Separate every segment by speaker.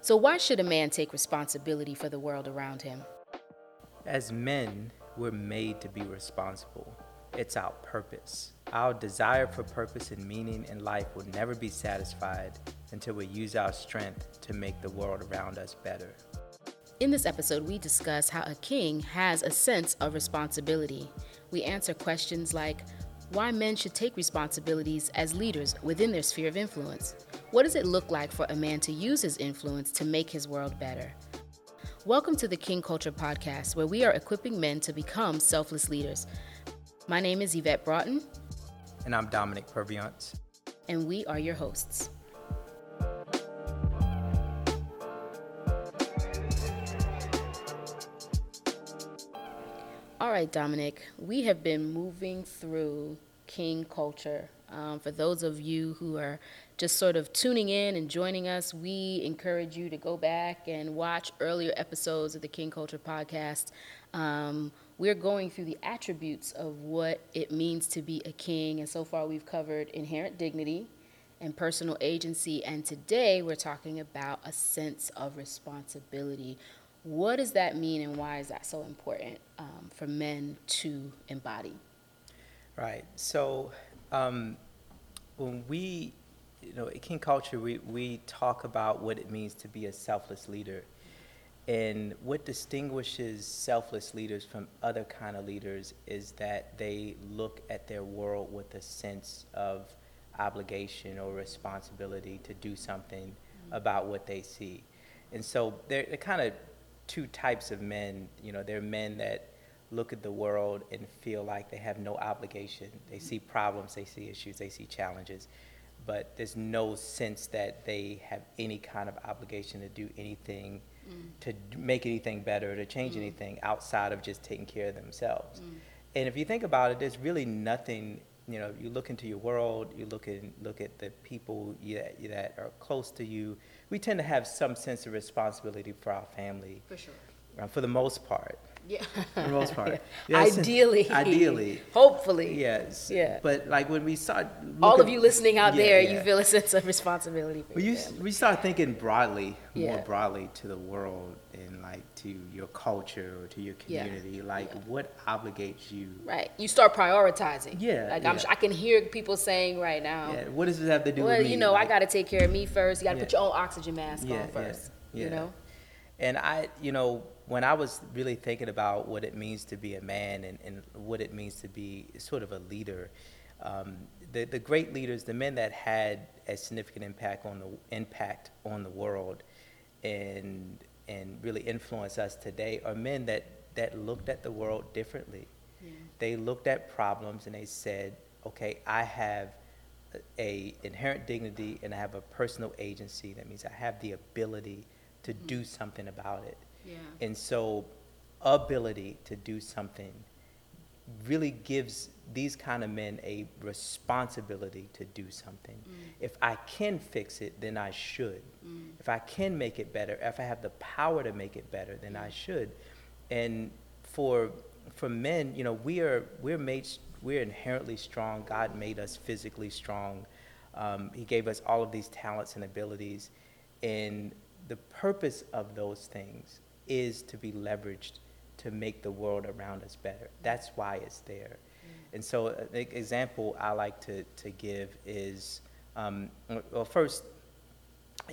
Speaker 1: So, why should a man take responsibility for the world around him?
Speaker 2: As men, we're made to be responsible. It's our purpose. Our desire for purpose and meaning in life will never be satisfied until we use our strength to make the world around us better.
Speaker 1: In this episode, we discuss how a king has a sense of responsibility. We answer questions like why men should take responsibilities as leaders within their sphere of influence. What does it look like for a man to use his influence to make his world better? Welcome to the King Culture Podcast, where we are equipping men to become selfless leaders. My name is Yvette Broughton.
Speaker 2: And I'm Dominic Purviance.
Speaker 1: And we are your hosts. All right, Dominic, we have been moving through King culture. Um, for those of you who are just sort of tuning in and joining us, we encourage you to go back and watch earlier episodes of the King Culture podcast. Um, we're going through the attributes of what it means to be a king, and so far we've covered inherent dignity and personal agency, and today we're talking about a sense of responsibility. What does that mean, and why is that so important um, for men to embody?
Speaker 2: Right. So um, when we, you know, in King Culture, we, we talk about what it means to be a selfless leader. And what distinguishes selfless leaders from other kind of leaders is that they look at their world with a sense of obligation or responsibility to do something mm-hmm. about what they see. And so they're, they're kind of two types of men. You know, they're men that look at the world and feel like they have no obligation. They see problems, they see issues, they see challenges, but there's no sense that they have any kind of obligation to do anything mm. to make anything better, to change mm. anything outside of just taking care of themselves. Mm. And if you think about it, there's really nothing. You know, you look into your world, you look at look at the people that, that are close to you. We tend to have some sense of responsibility for our family.
Speaker 1: For sure.
Speaker 2: Uh, for the most part.
Speaker 1: Yeah.
Speaker 2: For the most part.
Speaker 1: Yes, ideally.
Speaker 2: Ideally.
Speaker 1: Hopefully.
Speaker 2: Yes.
Speaker 1: Yeah.
Speaker 2: But like when we start.
Speaker 1: All of you listening out yeah, there, yeah. you feel a sense of responsibility.
Speaker 2: For you, we start thinking broadly, yeah. more broadly to the world and like to your culture or to your community. Like what obligates you?
Speaker 1: Right. You start prioritizing.
Speaker 2: Yeah.
Speaker 1: Like I'm, I can hear people saying right now.
Speaker 2: Yeah. What does this have to do
Speaker 1: well, you know, like, I got to take care of me first. You got to put your own oxygen mask on first. Yeah. You know.
Speaker 2: And I, you know, when I was really thinking about what it means to be a man and, and what it means to be sort of a leader, um, the, the great leaders, the men that had a significant impact on the impact on the world and and really influence us today are men that, that looked at the world differently. Yeah. They looked at problems and they said, okay, I have a inherent dignity and I have a personal agency. That means I have the ability to mm-hmm. do something about it.
Speaker 1: Yeah.
Speaker 2: And so ability to do something really gives these kind of men a responsibility to do something. Mm. If I can fix it, then I should. Mm. If I can make it better, if I have the power to make it better, then I should. And for for men, you know, we are we're made we're inherently strong. God made us physically strong. Um, he gave us all of these talents and abilities, and the purpose of those things is to be leveraged to make the world around us better. That's why it's there. Mm. And so, an example I like to, to give is um, well, first,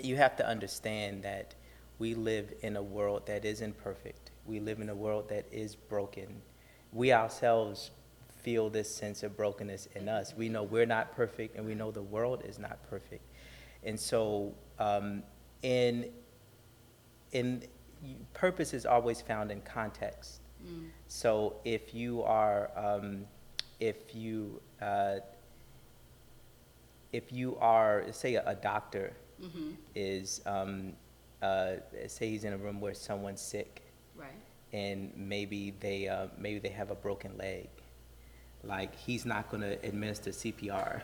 Speaker 2: you have to understand that we live in a world that isn't perfect. We live in a world that is broken. We ourselves feel this sense of brokenness in us. We know we're not perfect, and we know the world is not perfect. And so, um, in in purpose is always found in context. Mm. So if you are, um, if you, uh, if you are, say, a, a doctor mm-hmm. is, um, uh, say, he's in a room where someone's sick,
Speaker 1: right,
Speaker 2: and maybe they, uh, maybe they have a broken leg, like he's not going to administer CPR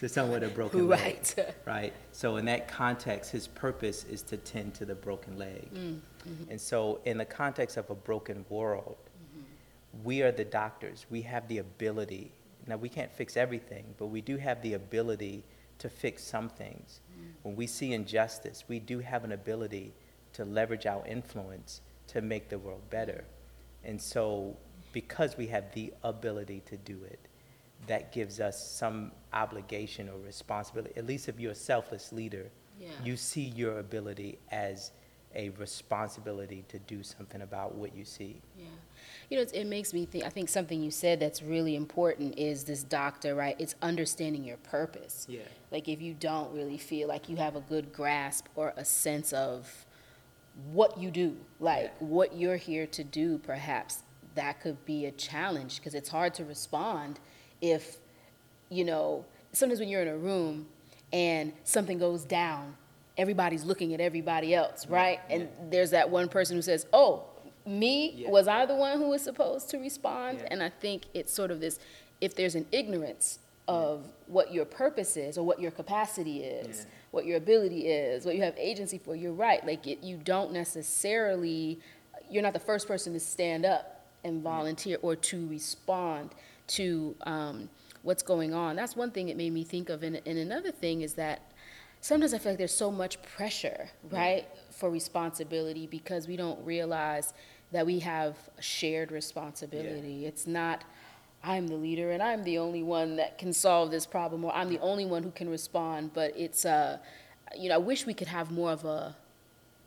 Speaker 2: to someone with a broken
Speaker 1: right.
Speaker 2: leg. Right. So in that context, his purpose is to tend to the broken leg. Mm, mm-hmm. And so in the context of a broken world, mm-hmm. we are the doctors. We have the ability. Now we can't fix everything, but we do have the ability to fix some things. Mm. when we see injustice, we do have an ability to leverage our influence to make the world better. And so, because we have the ability to do it, that gives us some obligation or responsibility. At least if you're a selfless leader,
Speaker 1: Yeah.
Speaker 2: you see your ability as a responsibility to do something about what you see.
Speaker 1: Yeah. You know, it's, it makes me think, I think something you said that's really important is this doctor, right? It's understanding your purpose.
Speaker 2: Yeah.
Speaker 1: Like if you don't really feel like you have a good grasp or a sense of what you do, like
Speaker 2: Yeah.
Speaker 1: what you're here to do, perhaps that could be a challenge because it's hard to respond if, you know, sometimes when you're in a room and something goes down, everybody's looking at everybody else, right? And there's that one person who says, "Oh, me?
Speaker 2: Yeah.
Speaker 1: Was I the one who was supposed to respond?"
Speaker 2: Yeah.
Speaker 1: And I think it's sort of this if there's an ignorance of what your purpose is or what your capacity is,
Speaker 2: Yeah.
Speaker 1: what your ability is, what you have agency for, you're right. Like it, you don't necessarily, you're not the first person to stand up and volunteer or to respond to um, what's going on. That's one thing it made me think of. And, and another thing is that sometimes I feel like there's so much pressure, right, for responsibility because we don't realize that we have shared responsibility. It's not, I'm the leader and I'm the only one that can solve this problem, or I'm the only one who can respond. But it's, uh, you know, I wish we could have more of a,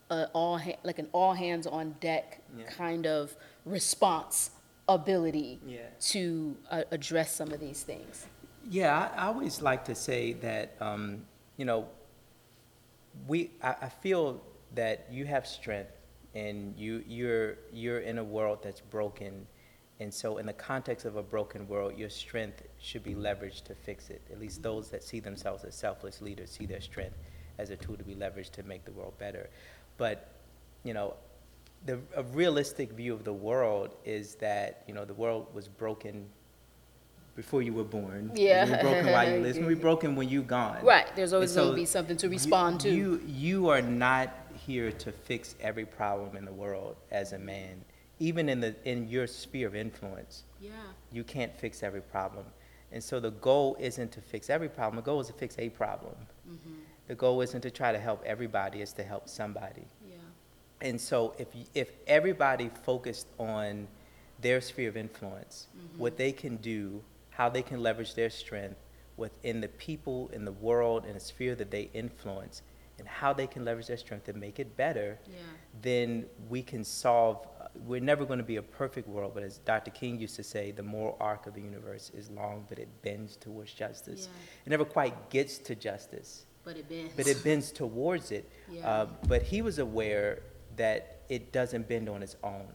Speaker 1: a all ha- like an all hands on deck
Speaker 2: Yeah.
Speaker 1: kind of response ability
Speaker 2: Yeah.
Speaker 1: to uh, address some of these things.
Speaker 2: Yeah, I, I always like to say that, um, you know, we, I, I feel that you have strength and you, you're, you're in a world that's broken. And so in the context of a broken world, your strength should be leveraged to fix it. At least those that see themselves as selfless leaders see their strength as a tool to be leveraged to make the world better. But, you know, the, a realistic view of the world is that, you know, the world was broken before you were born.
Speaker 1: Yeah.
Speaker 2: It was broken while you live. It's gonna be broken when you're gone.
Speaker 1: Right, there's always
Speaker 2: so
Speaker 1: going to be something to
Speaker 2: you-
Speaker 1: respond to.
Speaker 2: You, you are not here to fix every problem in the world as a man. Even in the, in your sphere of influence,
Speaker 1: yeah,
Speaker 2: you can't fix every problem. And so the goal isn't to fix every problem, the goal is to fix a problem.
Speaker 1: Mm-hmm.
Speaker 2: The goal isn't to try to help everybody, it's to help somebody.
Speaker 1: yeah,
Speaker 2: And so if, if everybody focused on their sphere of influence,
Speaker 1: Mm-hmm.
Speaker 2: what they can do, how they can leverage their strength within the people, in the world, in the sphere that they influence, and how they can leverage their strength to make it better,
Speaker 1: yeah,
Speaker 2: then we can solve, uh, we're never going to be a perfect world, but as Dr. King used to say, the moral arc of the universe is long, but it bends towards justice.
Speaker 1: Yeah.
Speaker 2: It never quite gets to justice
Speaker 1: but it bends.
Speaker 2: but it bends towards it.
Speaker 1: Yeah.
Speaker 2: Uh, but he was aware that it doesn't bend on its own.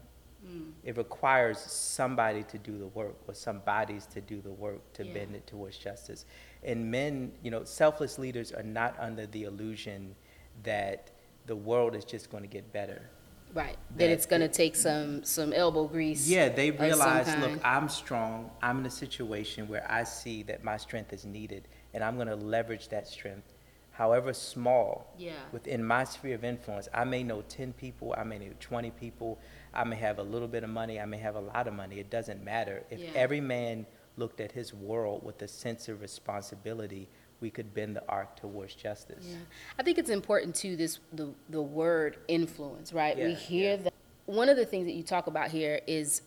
Speaker 1: Mm.
Speaker 2: It requires somebody to do the work or some bodies to do the work to
Speaker 1: Yeah.
Speaker 2: bend it towards justice. And men, you know, selfless leaders are not under the illusion that the world is just going to get better.
Speaker 1: Right, that
Speaker 2: that
Speaker 1: it's going to take some, some elbow grease.
Speaker 2: Yeah, they realize, look, I'm strong. I'm in a situation where I see that my strength is needed, and I'm going to leverage that strength, however small,
Speaker 1: Yeah.
Speaker 2: within my sphere of influence. I may know 10 people, I may know 20 people, I may have a little bit of money, I may have a lot of money. It doesn't matter. If
Speaker 1: Yeah.
Speaker 2: every man looked at his world with a sense of responsibility, we could bend the arc towards justice.
Speaker 1: Yeah, I think it's important too. This the the word influence, right? we hear
Speaker 2: yeah.
Speaker 1: that. One of the things that you talk about here is,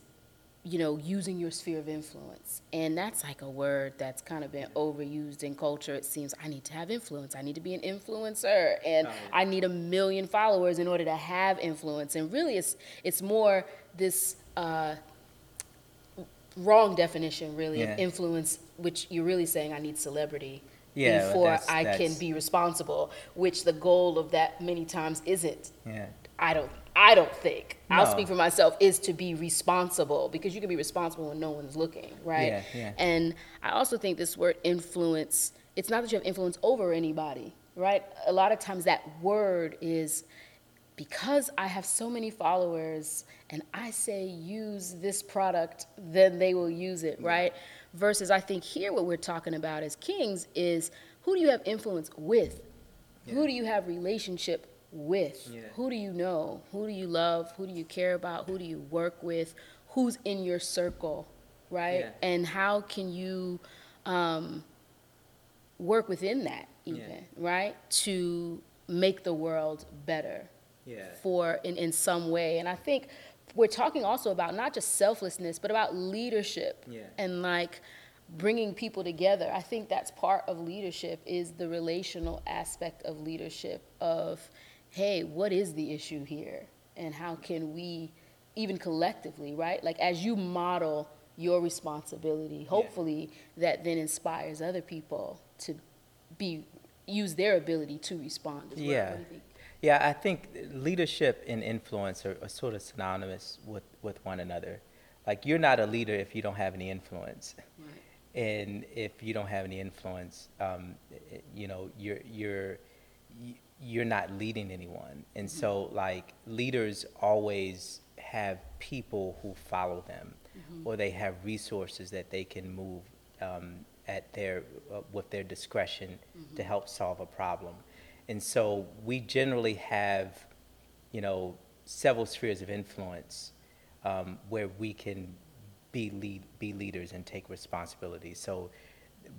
Speaker 1: you know, using your sphere of influence, and that's like a word that's kind of been overused in culture. It seems I need to have influence. I need to be an influencer, and. I need a million followers in order to have influence. And really, it's it's more this. Uh, wrong definition really
Speaker 2: Yeah.
Speaker 1: of influence which you're really saying i need celebrity
Speaker 2: Yeah,
Speaker 1: before
Speaker 2: that's-
Speaker 1: i can be responsible which the goal of that many times isn't
Speaker 2: Yeah.
Speaker 1: i don't i don't think i'll speak for myself is to be responsible because you can be responsible when no one's looking right
Speaker 2: Yeah, yeah.
Speaker 1: and i also think this word influence it's not that you have influence over anybody right a lot of times that word is because I have so many followers and I say use this product, then they will use it, right? Versus I think here what we're talking about as kings is who do you have influence with? Who do you have relationship with?
Speaker 2: Yeah.
Speaker 1: Who do you know? Who do you love? Who do you care about? Who do you work with? Who's in your circle, right?
Speaker 2: Yeah.
Speaker 1: And how can you um, work within that, even, right? To make the world better
Speaker 2: Yeah.
Speaker 1: for in, in some way. And I think we're talking also about not just selflessness, but about leadership
Speaker 2: Yeah.
Speaker 1: and like bringing people together. I think that's part of leadership is the relational aspect of leadership of, hey, what is the issue here? And how can we, even collectively, right? Like as you model your responsibility, hopefully that then inspires other people to be, use their ability to respond as well.
Speaker 2: Yeah.
Speaker 1: What do you think?
Speaker 2: Yeah, I think leadership and influence are, are sort of synonymous with, with one another. Like, you're not a leader if you don't have any influence.
Speaker 1: Right.
Speaker 2: And if you don't have any influence, um, you know, you're, you're, you're not leading anyone. And so, like, leaders always have people who follow them, or they have resources that they can move um, at their, uh, with their discretion to help solve a problem. And so, we generally have, you know, several spheres of influence um, where we can be lead, be leaders and take responsibility. So,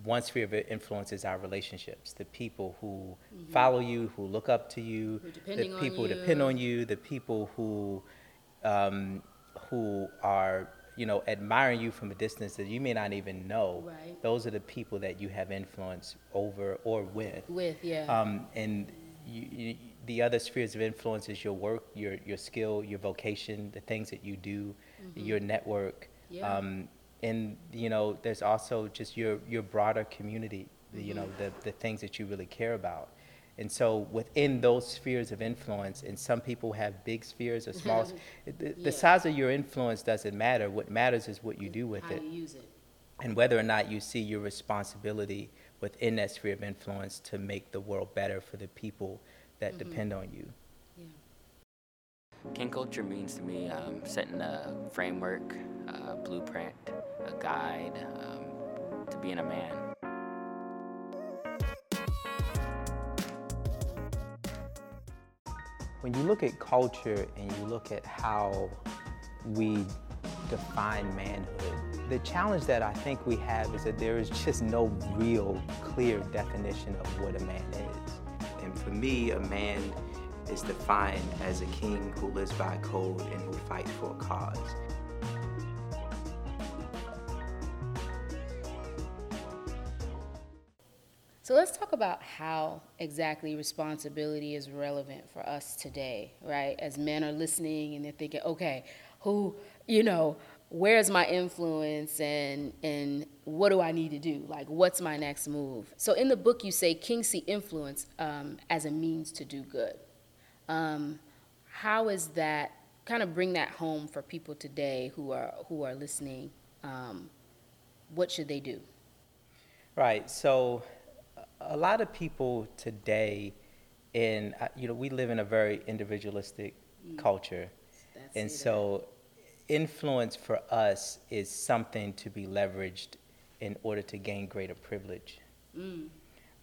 Speaker 2: one sphere of influence is our relationships, the people who follow you, who look up to you,
Speaker 1: Who depending
Speaker 2: the
Speaker 1: on
Speaker 2: people who
Speaker 1: you.
Speaker 2: depend on you, the people who um, who are you know admiring you from a distance that you may not even know.
Speaker 1: Right.
Speaker 2: Those are the people that you have influence over or with.
Speaker 1: With, yeah.
Speaker 2: Um, and you, you, the other spheres of influence is your work, your, your skill, your vocation, the things that you do, your network.
Speaker 1: Mm-hmm. Yeah.
Speaker 2: Um, and, you know, there's also just your, your broader community, the, you know,
Speaker 1: Mm-hmm.
Speaker 2: the, the things that you really care about. And so within those spheres of influence, and some people have big spheres or small, the,
Speaker 1: Yeah.
Speaker 2: the size of your influence doesn't matter. What matters is what you do with
Speaker 1: How
Speaker 2: it
Speaker 1: you use it.
Speaker 2: and whether or not you see your responsibility within that sphere of influence to make the world better for the people that depend on you.
Speaker 1: Yeah.
Speaker 3: King culture means to me um, setting a framework, a blueprint, a guide um, to being a man.
Speaker 2: When you look at culture and you look at how we define manhood, the challenge that I think we have is that there is just no real clear definition of what a man is. And for me, a man is defined as a king who lives by code and who fights for a cause.
Speaker 1: So let's talk about how exactly responsibility is relevant for us today, right? As men are listening and they're thinking, okay, who, you know, where's my influence and and what do I need to do? Like, what's my next move? So in the book, you say kings see influence um, as a means to do good. Um, how is that? Kind of bring that home for people today who are who are listening. Um, what should they do?
Speaker 2: Right. So, a- lot of people today, in uh, you know, we live in a very individualistic culture,
Speaker 1: That's
Speaker 2: and so influence for us is something to be leveraged in order to gain greater privilege.
Speaker 1: Mm.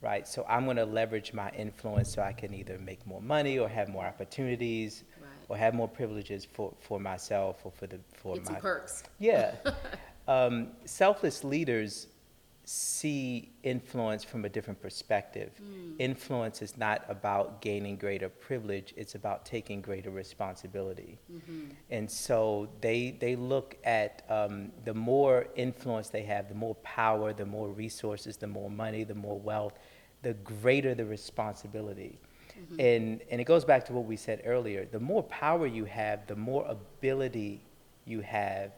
Speaker 2: Right. So I'm going to leverage my influence so I can either make more money or have more opportunities
Speaker 1: Right.
Speaker 2: or have more privileges for, for myself or for the for
Speaker 1: Get
Speaker 2: my
Speaker 1: perks.
Speaker 2: yeah. um, selfless leaders see influence from a different perspective. Influence is not about gaining greater privilege, it's about taking greater responsibility. And so they, they look at um, the more influence they have, the more power, the more resources, the more money, the more wealth, the greater the responsibility. Mm-hmm. And, and it goes back to what we said earlier the more power you have, the more ability you have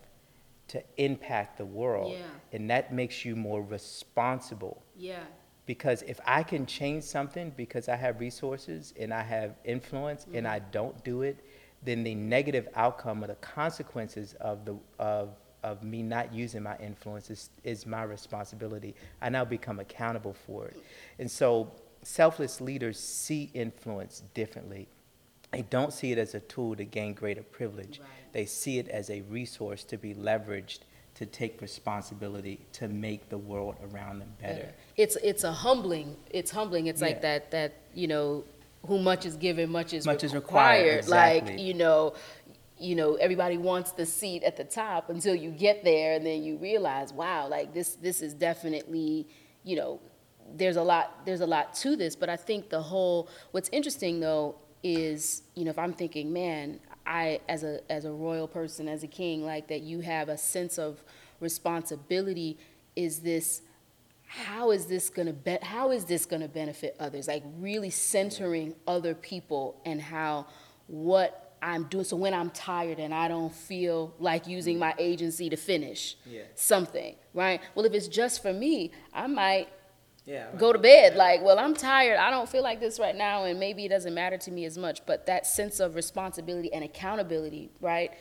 Speaker 2: to impact the world.
Speaker 1: Yeah.
Speaker 2: And that makes you more responsible.
Speaker 1: Yeah.
Speaker 2: Because if I can change something because I have resources and I have influence and mm-hmm. I don't do it, then the negative outcome or the consequences of the of of me not using my influence is, is my responsibility. I now become accountable for it. And so selfless leaders see influence differently. They don't see it as a tool to gain greater privilege.
Speaker 1: Right.
Speaker 2: They see it as a resource to be leveraged to take responsibility to make the world around them better.
Speaker 1: It's it's a humbling. It's humbling. It's like that that you know, who much is given, much is
Speaker 2: Much is
Speaker 1: required.
Speaker 2: required,
Speaker 1: Like you know, you know, everybody wants the seat at the top until you get there, and then you realize, wow, like this this is definitely, you know, there's a lot there's a lot to this, but I think the whole what's interesting though is you know if I'm thinking, man, I as a as a royal person, as a king, like that you have a sense of responsibility. Is this how is this going to be, how is this going to benefit others like really centering other people and how what i'm doing so when i'm tired and i don't feel like using my agency to finish
Speaker 2: Yeah.
Speaker 1: something right well if it's just for me i might
Speaker 2: Yeah.
Speaker 1: go to bed like well i'm tired i don't feel like this right now and maybe it doesn't matter to me as much but that sense of responsibility and accountability right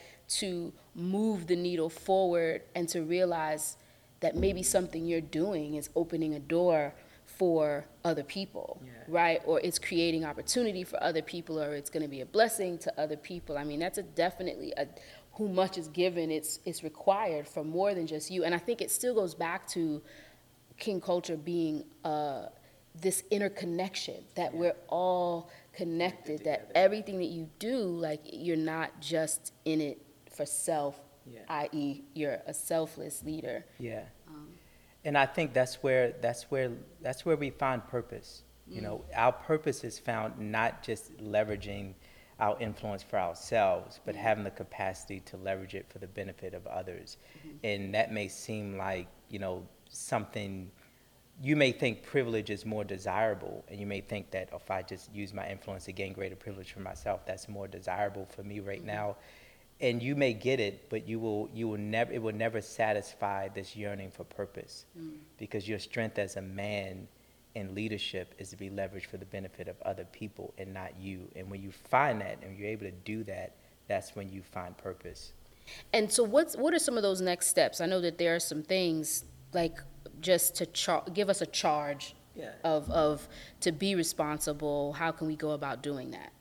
Speaker 1: to move the needle forward and to realize that maybe something you're doing is opening a door for other people
Speaker 2: Yeah.
Speaker 1: right or it's creating opportunity for other people or it's going to be a blessing to other people i mean that's a definitely a who much is given it's it's required for more than just you and i think it still goes back to king culture being uh, this interconnection that we're all connected that everything that you do like you're not just in it for self
Speaker 2: Yeah.
Speaker 1: i.e you're a selfless leader
Speaker 2: Yeah. And I think that's where that's where that's where we find purpose. You know, mm. our purpose is found not just leveraging our influence for ourselves, but mm. having the capacity to leverage it for the benefit of others. Mm-hmm. And that may seem like, you know, something you may think privilege is more desirable, and you may think that if I just use my influence to gain greater privilege for myself, that's more desirable for me right mm-hmm. now. And you may get it, but you will you will never it will never satisfy this yearning for purpose, mm. because your strength as a man in leadership is to be leveraged for the benefit of other people and not you. And when you find that and you're able to do that, that's when you find purpose.
Speaker 1: And so, what's what are some of those next steps? I know that there are some things like just to char- give us a charge
Speaker 2: Yeah.
Speaker 1: of of to be responsible. How can we go about doing that?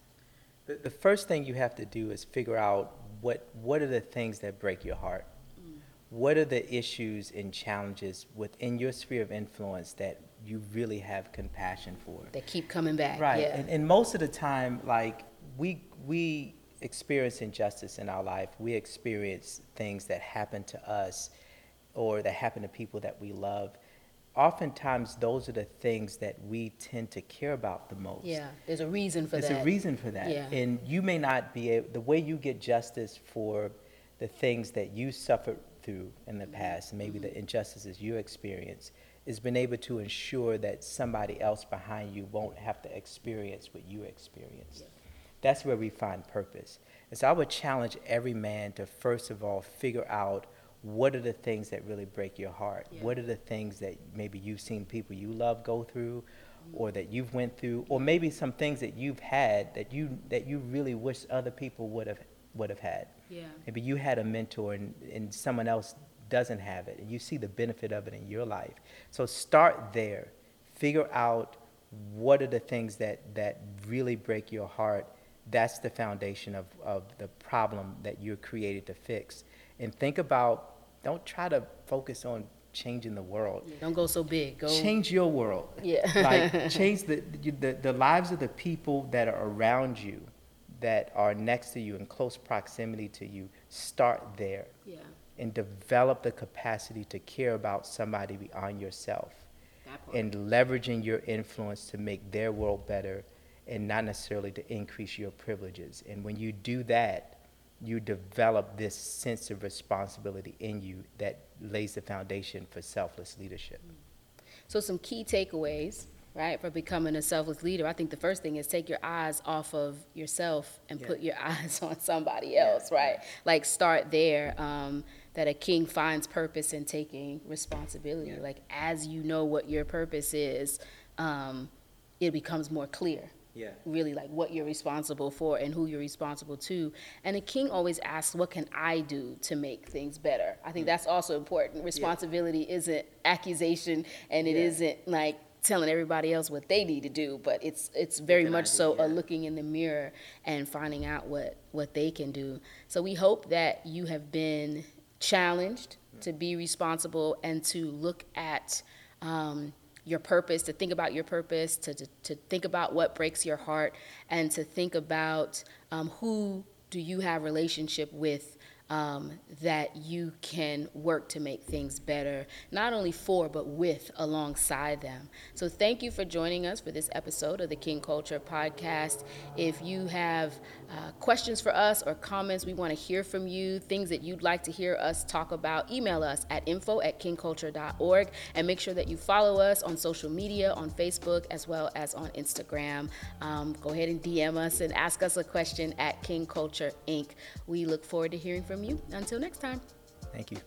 Speaker 2: The, the first thing you have to do is figure out what what are the things that break your heart. Mm. What are the issues and challenges within your sphere of influence that you really have compassion for?
Speaker 1: That keep coming back.
Speaker 2: Right.
Speaker 1: Yeah.
Speaker 2: And, and most of the time, like we we experience injustice in our life. We experience things that happen to us or that happen to people that we love. Oftentimes, those are the things that we tend to care about the most.
Speaker 1: yeah. There's a reason for
Speaker 2: There's
Speaker 1: that.
Speaker 2: There's a reason for that.
Speaker 1: Yeah.
Speaker 2: And you may not be able, the way you get justice for the things that you suffered through in the past, maybe
Speaker 1: Mm-hmm.
Speaker 2: the injustices you experienced, is being able to ensure that somebody else behind you won't have to experience what you experienced. That's where we find purpose. And so I would challenge every man to first of all figure out what are the things that really break your heart?
Speaker 1: Yeah.
Speaker 2: What are the things that maybe you've seen people you love go through or that you've went through or maybe some things that you've had that you that you really wish other people would have would have had.
Speaker 1: Yeah.
Speaker 2: Maybe you had a mentor and, and someone else doesn't have it and you see the benefit of it in your life. So start there. Figure out what are the things that, that really break your heart. That's the foundation of, of the problem that you're created to fix. And think about, don't try to focus on changing the world.
Speaker 1: Don't go so big. Go.
Speaker 2: Change your world.
Speaker 1: Yeah.
Speaker 2: like change the, the the lives of the people that are around you, that are next to you in close proximity to you. Start there
Speaker 1: Yeah.
Speaker 2: and develop the capacity to care about somebody beyond yourself and leveraging your influence to make their world better and not necessarily to increase your privileges. And when you do that, you develop this sense of responsibility in you that lays the foundation for selfless leadership.
Speaker 1: So some key takeaways, right, for becoming a selfless leader. I think the first thing is take your eyes off of yourself and
Speaker 2: Yeah.
Speaker 1: put your eyes on somebody else, right? Like start there. Um, that a king finds purpose in taking responsibility.
Speaker 2: Yeah.
Speaker 1: Like as you know what your purpose is, um, it becomes more clear.
Speaker 2: Yeah.
Speaker 1: really like what you're responsible for and who you're responsible to. And the king always asks, What can I do to make things better? I think that's also important. Responsibility isn't accusation and it
Speaker 2: Yeah.
Speaker 1: not like telling everybody else what they need to do, but it's it's very much
Speaker 2: do?
Speaker 1: so a looking in the mirror and finding out what, what they can do. So we hope that you have been challenged to be responsible and to look at um, your purpose, to think about your purpose, to, to, to think about what breaks your heart, and to think about um, who do you have relationship with um, that you can work to make things better, not only for, but with, alongside them. So thank you for joining us for this episode of the King Culture Podcast. If you have uh, questions for us or comments, we want to hear from you, things that you'd like to hear us talk about, email us at info at kingculture.org and make sure that you follow us on social media, on Facebook, as well as on Instagram. Um, go ahead and DM us and ask us a question at King Culture Inc. We look forward to hearing from you. Until next time.
Speaker 2: Thank you.